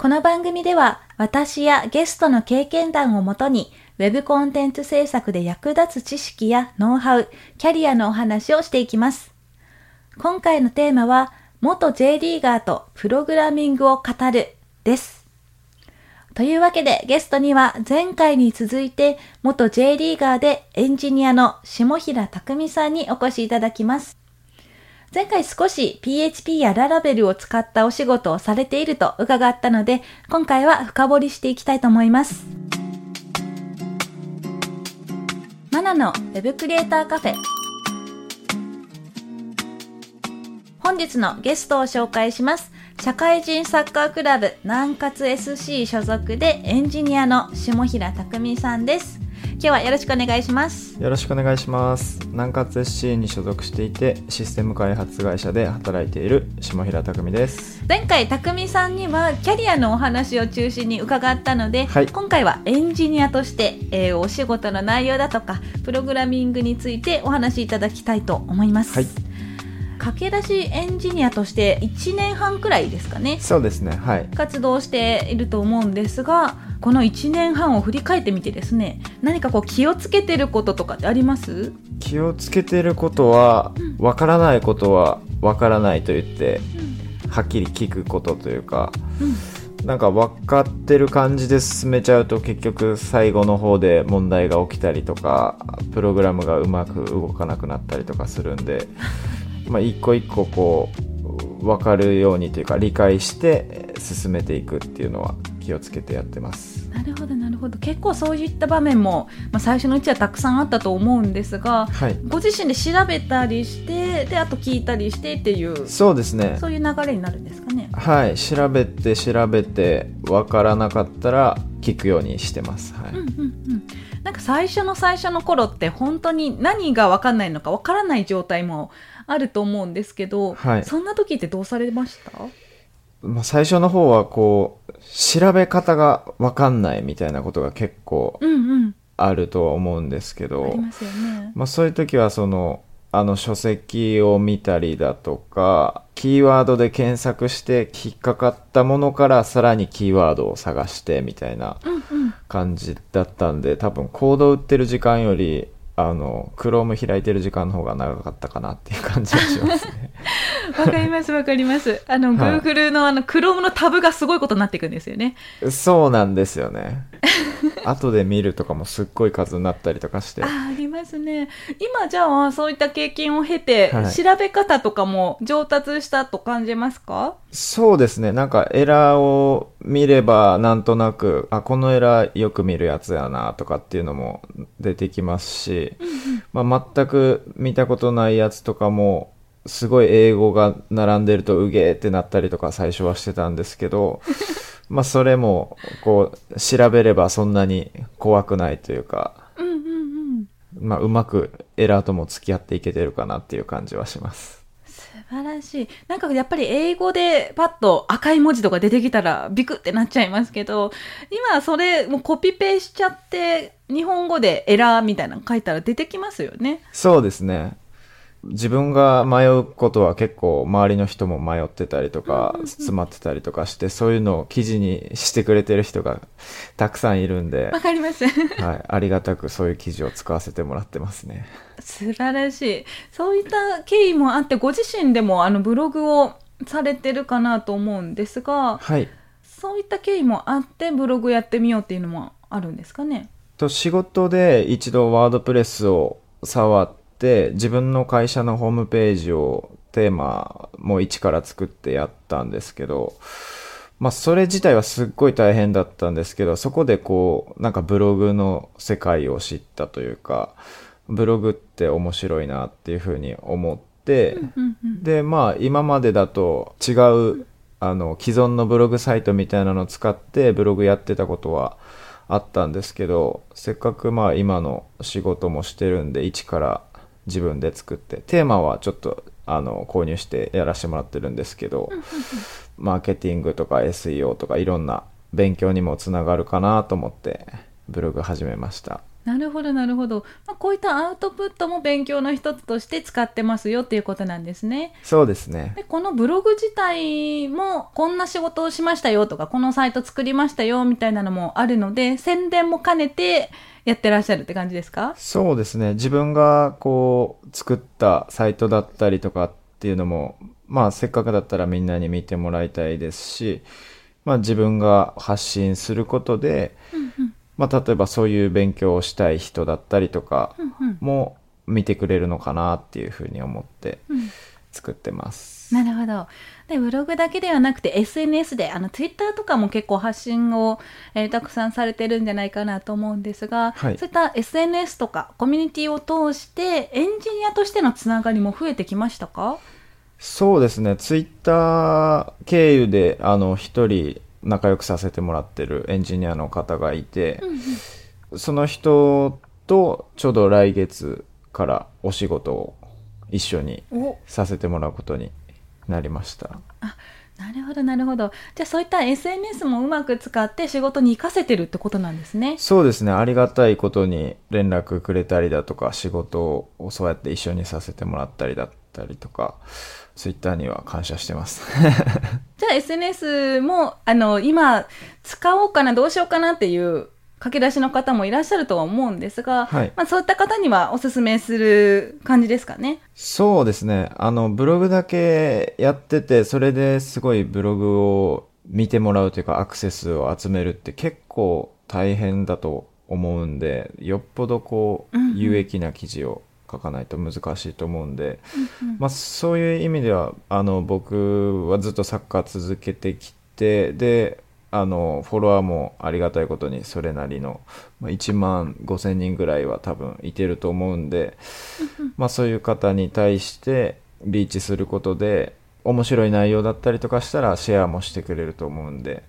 この番組では私やゲストの経験談をもとに Web コンテンツ制作で役立つ知識やノウハウ、キャリアのお話をしていきます。今回のテーマは元 J リーガーとプログラミングを語るです。というわけでゲストには前回に続いて元 J リーガーでエンジニアの下平匠さんにお越しいただきます。前回少し PHP やララベルを使ったお仕事をされていると伺ったので、今回は深掘りしていきたいと思います。マナの Web クリエイターカフェ。本日のゲストを紹介します。社会人サッカークラブ南葛 SC 所属でエンジニアの下平匠さんです。今日はよろしくお願いします。よろしくお願いします。南葛 SC に所属していてシステム開発会社で働いている下平匠です。前回匠さんにはキャリアのお話を中心に伺ったので、はい、今回はエンジニアとして、えー、お仕事の内容だとかプログラミングについてお話しいただきたいと思います、はい。駆け出しエンジニアとして1年半くらいですかね。そうですね。はい。活動していると思うんですがこの1年半を振り返ってみてですね何かこう気をつけてることとかってあります？気をつけてることはわ、うん、からないことはわからないと言って、うん、はっきり聞くことというか、うん、なんか分かってる感じで進めちゃうと結局最後の方で問題が起きたりとかプログラムがうまく動かなくなったりとかするんで まあ、一個一個こう分かるようにというか理解して進めていくっていうのは気をつけてやってます。なるほどなるほど。結構そういった場面も、まあ、最初のうちはたくさんあったと思うんですが、はい、ご自身で調べたりしてであと聞いたりしてっていうそうですね。そういう流れになるんですかね。はい。調べて調べて分からなかったら聞くようにしてます。はい、うんうんうん。なんか最初の最初の頃って本当に何が分かんないのか分からない状態もあると思うんですけど、はい、そんな時ってどうされました？まあ、最初の方はこう調べ方が分かんないみたいなことが結構あるとは思うんですけど、まあ、そういう時はそのあの書籍を見たりだとかキーワードで検索して引っかかったものからさらにキーワードを探してみたいな感じだったんで、多分コード売ってる時間よりあの、クローム開いてる時間の方が長かったかなっていう感じがしますね。わかりますわかります。あの、はい、Google のあの、クロームのタブがすごいことになっていくんですよね。そうなんですよね。後で見るとかもすっごい数になったりとかしてあありますね今じゃあそういった経験を経て、はい、調べ方とかも上達したと感じますか？そうですねなんかエラーを見ればなんとなくあこのエラーよく見るやつやなとかっていうのも出てきますし、まあ、全く見たことないやつとかもすごい英語が並んでるとうげーってなったりとか最初はしてたんですけど まあそれもこう調べればそんなに怖くないというか、うんうんうん、まあうまくエラーとも付き合っていけてるかなっていう感じはします。晴らしい。なんかやっぱり英語でパッと赤い文字とか出てきたらビクってなっちゃいますけど、今それもうコピペしちゃって日本語でエラーみたいなの書いたら出てきますよね。そうですね。自分が迷うことは結構周りの人も迷ってたりとか、詰まってたりとかして、そういうのを記事にしてくれてる人がたくさんいるんで。わかります。はい。ありがたくそういう記事を使わせてもらってますね。素晴らしい。そういった経緯もあって、ご自身でもあのブログをされてるかなと思うんですが、はい。そういった経緯もあって、ブログやってみようっていうのもあるんですかね？と仕事で一度ワードプレスを触っ自分の会社のホームページをテーマも一から作ってやったんですけど、まあそれ自体はすっごい大変だったんですけど、そこでこう、なんかブログの世界を知ったというか、ブログって面白いなっていうふうに思って、で、まあ今までだと違うあの既存のブログサイトみたいなのを使ってブログやってたことはあったんですけどせっかくまあ今の仕事もしてるんで一から自分で作ってテーマはちょっとあの購入してやらせてもらってるんですけどマーケティングとか SEO とかいろんな勉強にもつながるかなと思ってブログ始めました。なるほどなるほど、まあ、こういったアウトプットも勉強の一つとして使ってますよっていうことなんですね。そうですね。でこのブログ自体もこんな仕事をしましたよとかこのサイト作りましたよみたいなのもあるので宣伝も兼ねてやってらっしゃるって感じですか？そうですね。自分がこう作ったサイトだったりとかっていうのもまあせっかくだったらみんなに見てもらいたいですしまあ自分が発信することで、うんうん。まあ、例えばそういう勉強をしたい人だったりとかも見てくれるのかなっていうふうに思って作ってます。うん、なるほどでブログだけではなくて SNS であの Twitter とかも結構発信を、えー、たくさんされてるんじゃないかなと思うんですが、はい、そういった SNS とかコミュニティを通してエンジニアとしてのつながりも増えてきましたか？そうですね。ツイッター経由であの一人仲良くさせてもらってるエンジニアの方がいて、うんうん、その人とちょうど来月からお仕事を一緒にさせてもらうことになりました。あなるほどなるほど。じゃあそういった SNS もうまく使って仕事に生かせてるってことなんですね。そうですね。ありがたいことに連絡くれたりだとか仕事をそうやって一緒にさせてもらったりだったりとかツイッターには感謝してます。じゃあ SNS もあの今使おうかなどうしようかなっていう駆け出しの方もいらっしゃるとは思うんですが、はい、まあ、そういった方にはおすすめする感じですかね。そうですね。あのブログだけやっててそれですごいブログを見てもらうというかアクセスを集めるって結構大変だと思うんでよっぽどこう有益な記事を書かないと難しいと思うんで、うんうん、まあ、そういう意味ではあの僕はずっとサッカー続けてきてであのフォロワーもありがたいことにそれなりの、まあ、1万5,000人ぐらいは多分いてると思うんで、まあ、そういう方に対してリーチすることで面白い内容だったりとかしたらシェアもしてくれると思うんで。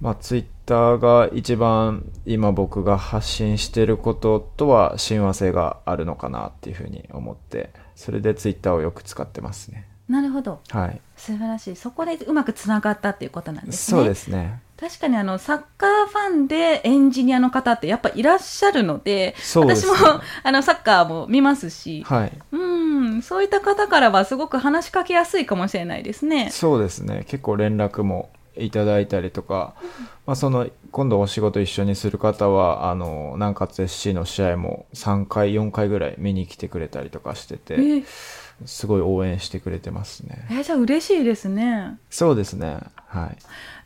まあ、ツイッターが一番今僕が発信してることとは親和性があるのかなっていうふうに思ってそれでツイッターをよく使ってますねなるほど、はい、素晴らしい。そこでうまくつながったっていうことなんですね。そうですね。確かにあのサッカーファンでエンジニアの方ってやっぱいらっしゃるので、ね、私もあのサッカーも見ますし、はい、うんそういった方からはすごく話しかけやすいかもしれないですね。そうですね。結構連絡もいただいたりとか、まあ、その今度お仕事一緒にする方はあの南葛 SC の試合も3回4回ぐらい見に来てくれたりとかしてて、えー、すごい応援してくれてますね。えー、じゃあ嬉しいですね。そうですね。はい、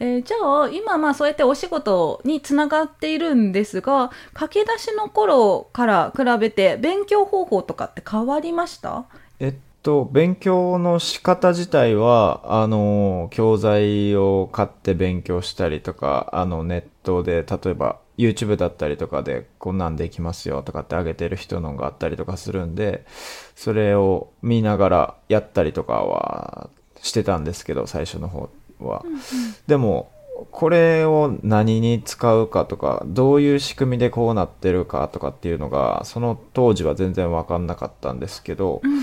えー、じゃあ今まあそうやってお仕事につながっているんですが駆け出しの頃から比べて勉強方法とかって変わりました？えっと、勉強の仕方自体は、あの、教材を買って勉強したりとか、あの、ネットで、例えば、YouTube だったりとかで、こんなんできますよとかってあげてる人のがあったりとかするんで、それを見ながらやったりとかはしてたんですけど、最初の方は。うんうん、でも、これを何に使うかとか、どういう仕組みでこうなってるかとかっていうのが、その当時は全然わかんなかったんですけど、うん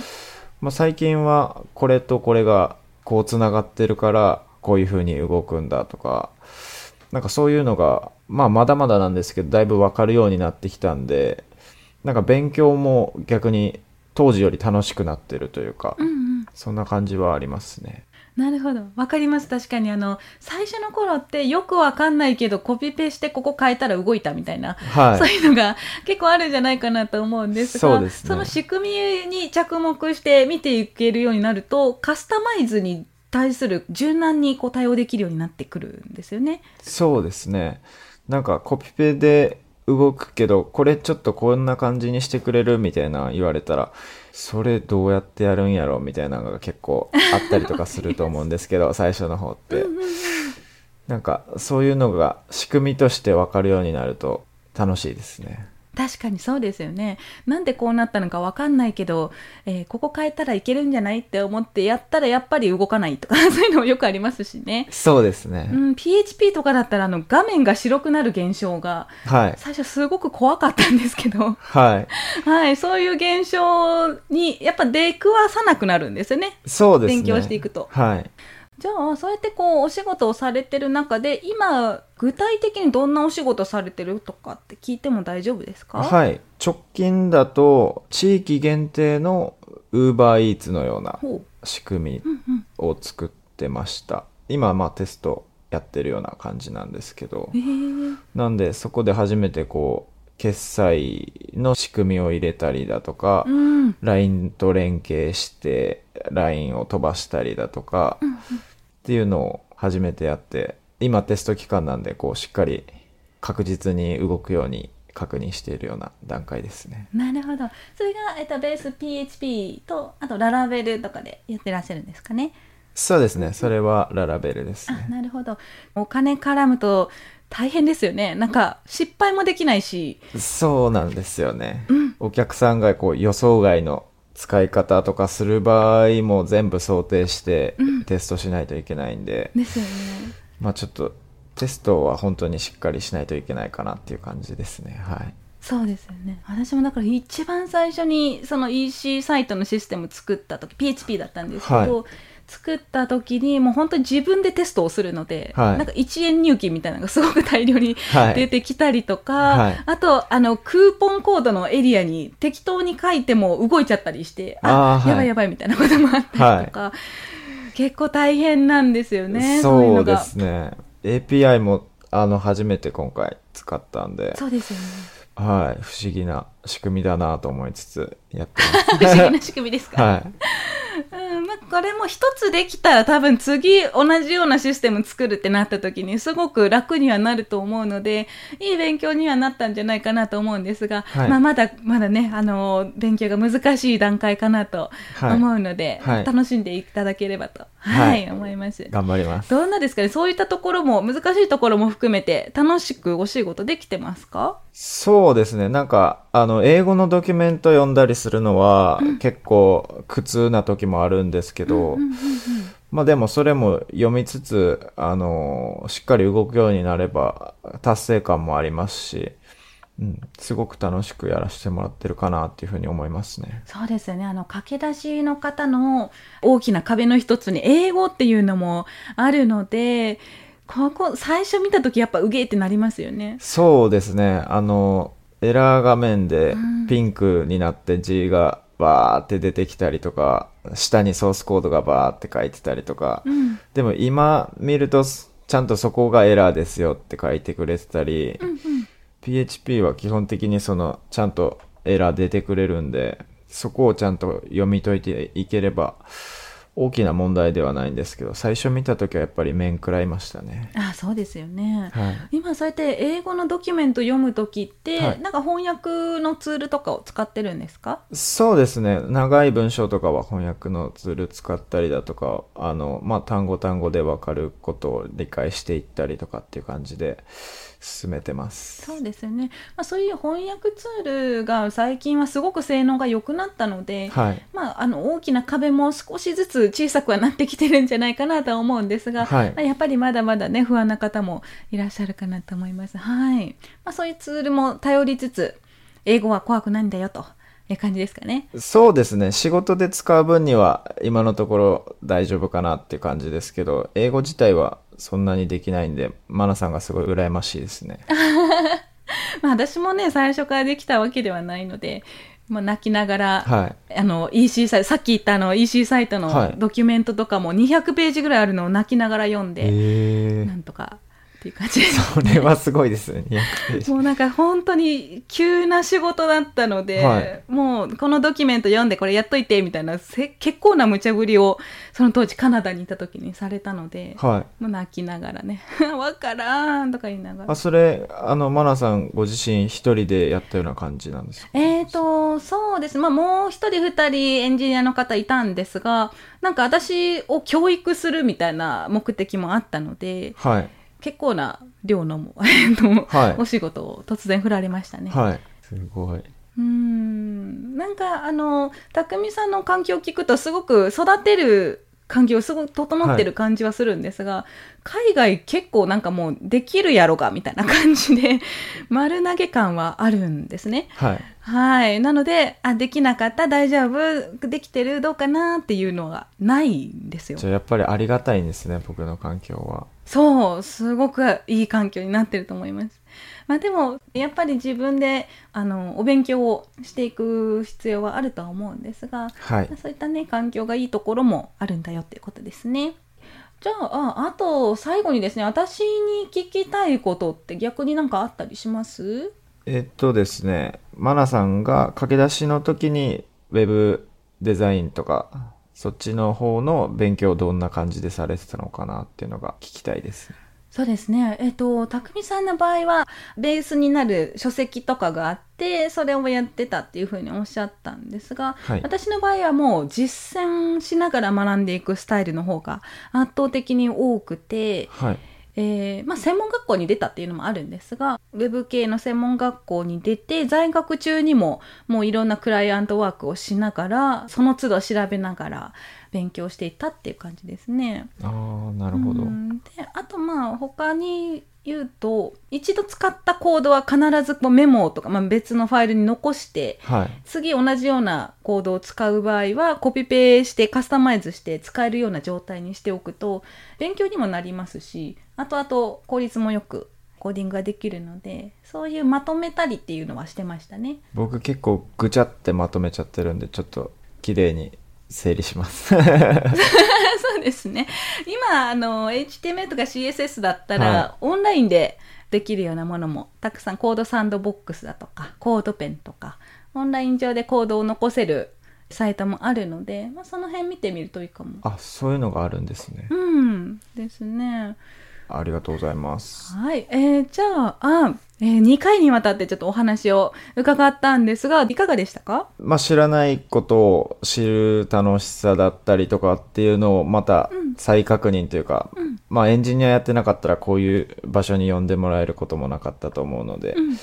まあ、最近はこれとこれがこうつながってるからこういう風に動くんだとかなんかそういうのが、まあ、まだまだなんですけどだいぶ分かるようになってきたんでなんか勉強も逆に当時より楽しくなってるというか、うんうん、そんな感じはありますね。なるほど。わかります。確かにあの、最初の頃ってよくわかんないけど、コピペしてここ変えたら動いたみたいな、はい、そういうのが結構あるんじゃないかなと思うんですが、そ、ね、その仕組みに着目して見ていけるようになると、カスタマイズに対する柔軟にこう対応できるようになってくるんですよね。そうですね。なんかコピペで動くけど、これちょっとこんな感じにしてくれるみたいな言われたら、それどうやってやるんやろみたいなのが結構あったりとかすると思うんですけど、最初の方って。なんかそういうのが仕組みとして分かるようになると楽しいですね。確かにそうですよね。なんでこうなったのかわかんないけど、えー、ここ変えたらいけるんじゃないって思ってやったらやっぱり動かないとか、そういうのもよくありますしね。そうですね。うん、PHP とかだったらあの画面が白くなる現象が、はい、最初すごく怖かったんですけど、はい。はい、そういう現象にやっぱ出くわさなくなるんですよね。そうですね。勉強していくと。はい。じゃあそうやってこうお仕事をされてる中で今具体的にどんなお仕事されてるとかって聞いても大丈夫ですか？はい。直近だと地域限定のウーバーイーツのような仕組みを作ってました、今まあテストやってるような感じなんですけど。なんでそこで初めてこう決済の仕組みを入れたりだとか、うん、LINE と連携して LINE を飛ばしたりだとか、うん、っていうのを初めてやって今テスト期間なんでこうしっかり確実に動くように確認しているような段階ですね。なるほど。それが、えっと、ベース PHP と、あとララベルとかでやってらっしゃるんですかね？そうですね。それはララベルですね。なるほど。お金絡むと大変ですよね。なんか失敗もできないし。そうなんですよね。うん、お客さんがこう予想外の使い方とかする場合も全部想定してテストしないといけないんで、うん、ですよね。まあちょっとテストは本当にしっかりしないといけないかなっていう感じですね。はい。そうですよね。私もだから一番最初にその EC サイトのシステム作った時 PHP だったんですけど、はい作った時にもう本当に自分でテストをするので、はい、なんか1円入金みたいなのがすごく大量に出てきたりとか、はい、あとあのクーポンコードのエリアに適当に書いても動いちゃったりしてああやばいやばいみたいなこともあったりとか、結構大変なんですよねそうですね。API もあの初めて今回使ったんで。そうですよね。はい。不思議な仕組みだなと思いつつやってます。不思議な仕組みですか？はいこれも一つできたら多分次同じようなシステム作るってなった時にすごく楽にはなると思うのでいい勉強にはなったんじゃないかなと思うんですが、はい、まあ、まだまだねあの勉強が難しい段階かなと思うので、はい、楽しんでいただければと、はい、思います。頑張ります。どんなですかね？そういったところも難しいところも含めて楽しくお仕事できてますか？そうですね。なんかあの英語のドキュメント読んだりするのは、うん、結構苦痛な時もあるんですけど、まあでもそれも読みつつ、あの、しっかり動くようになれば達成感もありますし、うん、すごく楽しくやらせてもらってるかなっていうふうに思いますね。そうですよね。あの、駆け出しの方の大きな壁の一つに英語っていうのもあるので、ここ、最初見た時やっぱうげーってなりますよね。そうですね。あの、エラー画面でピンクになって字がバーって出てきたりとか、下にソースコードがバーって書いてたりとか、うん、でも今見るとちゃんとそこがエラーですよって書いてくれてたり、うんうん、PHP は基本的にそのちゃんとエラー出てくれるんで、そこをちゃんと読み解いていければ、大きな問題ではないんですけど最初見た時はやっぱり面食らいましたね。あそうですよね、はい、今そうやって英語のドキュメント読む時って、はい、なんか翻訳のツールとかを使ってるんですか？そうですね。長い文章とかは翻訳のツール使ったりだとかあの、まあ、単語単語で分かることを理解していったりとかっていう感じで進めてます。そうですよね、まあ、そういう翻訳ツールが最近はすごく性能が良くなったので、はい、まあ、あの大きな壁も少しずつ小さくはなってきてるんじゃないかなとは思うんですが、はい、まあ、やっぱりまだまだね不安な方もいらっしゃるかなと思います。はいまあ、そういうツールも頼りつつ英語は怖くないんだよという感じですかね。そうですね。仕事で使う分には今のところ大丈夫かなって感じですけど、英語自体はそんなにできないんで、マナさんがすごい羨ましいですね。まあ私もね、最初からできたわけではないので、まあ、泣きながら、はい、あの EC サイトさっき言ったあの EC サイトのドキュメントとかも200ページぐらいあるのを泣きながら読んで、なんとかっていう感じそれはすごいですね。もうなんか本当に急な仕事だったので、はい、もうこのドキュメント読んでこれやっといてみたいな結構な無茶ぶりをその当時カナダにいた時にされたので、はい、もう泣きながらね「わからん」とか言いながら。あそれあのマナさんご自身一人でやったような感じなんですか？えっ、ー、とそうです。まあもう一人二人エンジニアの方いたんですがなんか私を教育するみたいな目的もあったので、はい、結構な量の はい、お仕事を突然振られましたね。はいすごいうんなんかあの匠さんの環境を聞くとすごく育てる環境すごく整ってる感じはするんですが、はい、海外結構なんかもうできるやろがみたいな感じで 丸投げ感はあるんですね。はい。はい。なので、あ、できなかった、大丈夫、できてる、どうかなっていうのがないんですよ。じゃあやっぱりありがたいんですね、僕の環境は。そう、すごくいい環境になってると思います。まあでもやっぱり自分であのお勉強をしていく必要はあるとは思うんですが、はい、そういったね環境がいいところもあるんだよっていうことですね。じゃあああと最後にですね私に聞きたいことって逆になんかあったりします？えっとですねマナさんが駆け出しの時にウェブデザインとかそっちの方の勉強どんな感じでされてたのかなっていうのが聞きたいです。そうですね。えっと、匠さんの場合は、ベースになる書籍とかがあって、それをやってたっていうふうにおっしゃったんですが、はい、私の場合はもう実践しながら学んでいくスタイルの方が圧倒的に多くて、はいえーまあ、専門学校に出たっていうのもあるんですがウェブ系の専門学校に出て在学中にももういろんなクライアントワークをしながらその都度調べながら勉強していったっていう感じですね。あなるほど。であとまあ他に言うと一度使ったコードは必ずこうメモとか、まあ、別のファイルに残して、はい、次同じようなコードを使う場合はコピペしてカスタマイズして使えるような状態にしておくと勉強にもなりますしあとあと効率もよくコーディングができるのでそういうまとめたりっていうのはしてましたね。僕結構ぐちゃってまとめちゃってるんでちょっと綺麗に整理します。そうですね。今あの HTML とか CSS だったら、はい、オンラインでできるようなものもたくさんコードサンドボックスだとかコードペンとかオンライン上でコードを残せるサイトもあるので、まあ、その辺見てみるといいかも。あそういうのがあるんですね。うん。ですねありがとうございます。はい、えー、じゃああ、えー、2回にわたってちょっとお話を伺ったんですがいかがでしたか？まあ知らないことを知る楽しさだったりとかっていうのをまた再確認というか、うん、まあエンジニアやってなかったらこういう場所に呼んでもらえることもなかったと思うので、うん。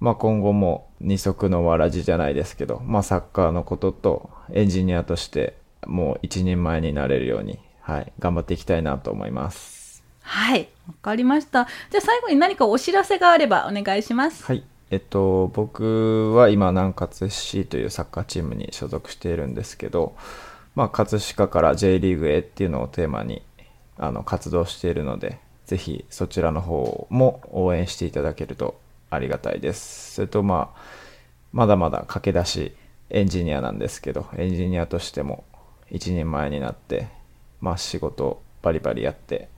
まあ、今後も二足のわらじじゃないですけど、まあ、サッカーのこととエンジニアとしてもう一人前になれるように、はい、頑張っていきたいなと思います。はい、わかりました。じゃあ最後に何かお知らせがあればお願いします。はい。えっと、僕は今、南葛 FC というサッカーチームに所属しているんですけど、まあ、葛飾から J リーグへっていうのをテーマにあの活動しているので、ぜひそちらの方も応援していただけるとありがたいです。それとまあ、まだまだ駆け出しエンジニアなんですけど、エンジニアとしても一人前になって、まあ仕事バリバリやって、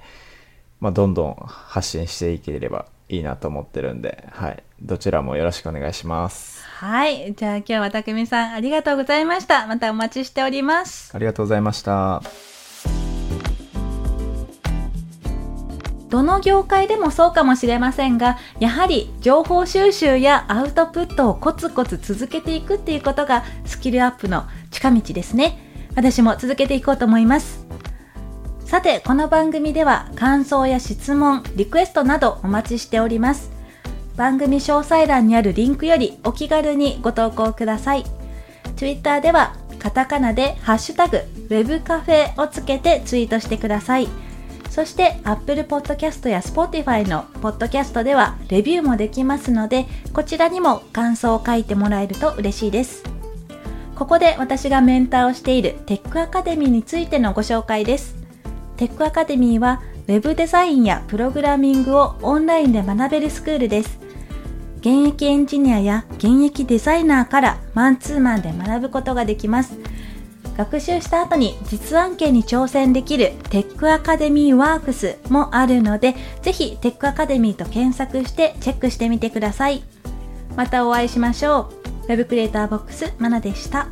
まあどんどん発信していければいいなと思ってるんで、はい。どちらもよろしくお願いします。はい。じゃあ今日はたくみさんありがとうございました。またお待ちしております。ありがとうございました。どの業界でもそうかもしれませんが、やはり情報収集やアウトプットをコツコツ続けていくっていうことがスキルアップの近道ですね。私も続けていこうと思います。さて、この番組では感想や質問、リクエストなどお待ちしております。番組詳細欄にあるリンクよりお気軽にご投稿ください。Twitter ではカタカナでハッシュタグ web カフェをつけてツイートしてください。そして Apple Podcast や Spotify の Podcast ではレビューもできますので、こちらにも感想を書いてもらえると嬉しいです。ここで私がメンターをしているテックアカデミーについてのご紹介です。テックアカデミーは Web デザインやプログラミングをオンラインで学べるスクールです。現役エンジニアや現役デザイナーからマンツーマンで学ぶことができます。学習した後に実案件に挑戦できるテックアカデミーワークスもあるので、ぜひテックアカデミーと検索してチェックしてみてください。またお会いしましょう。Web クリエイターボックスマナでした。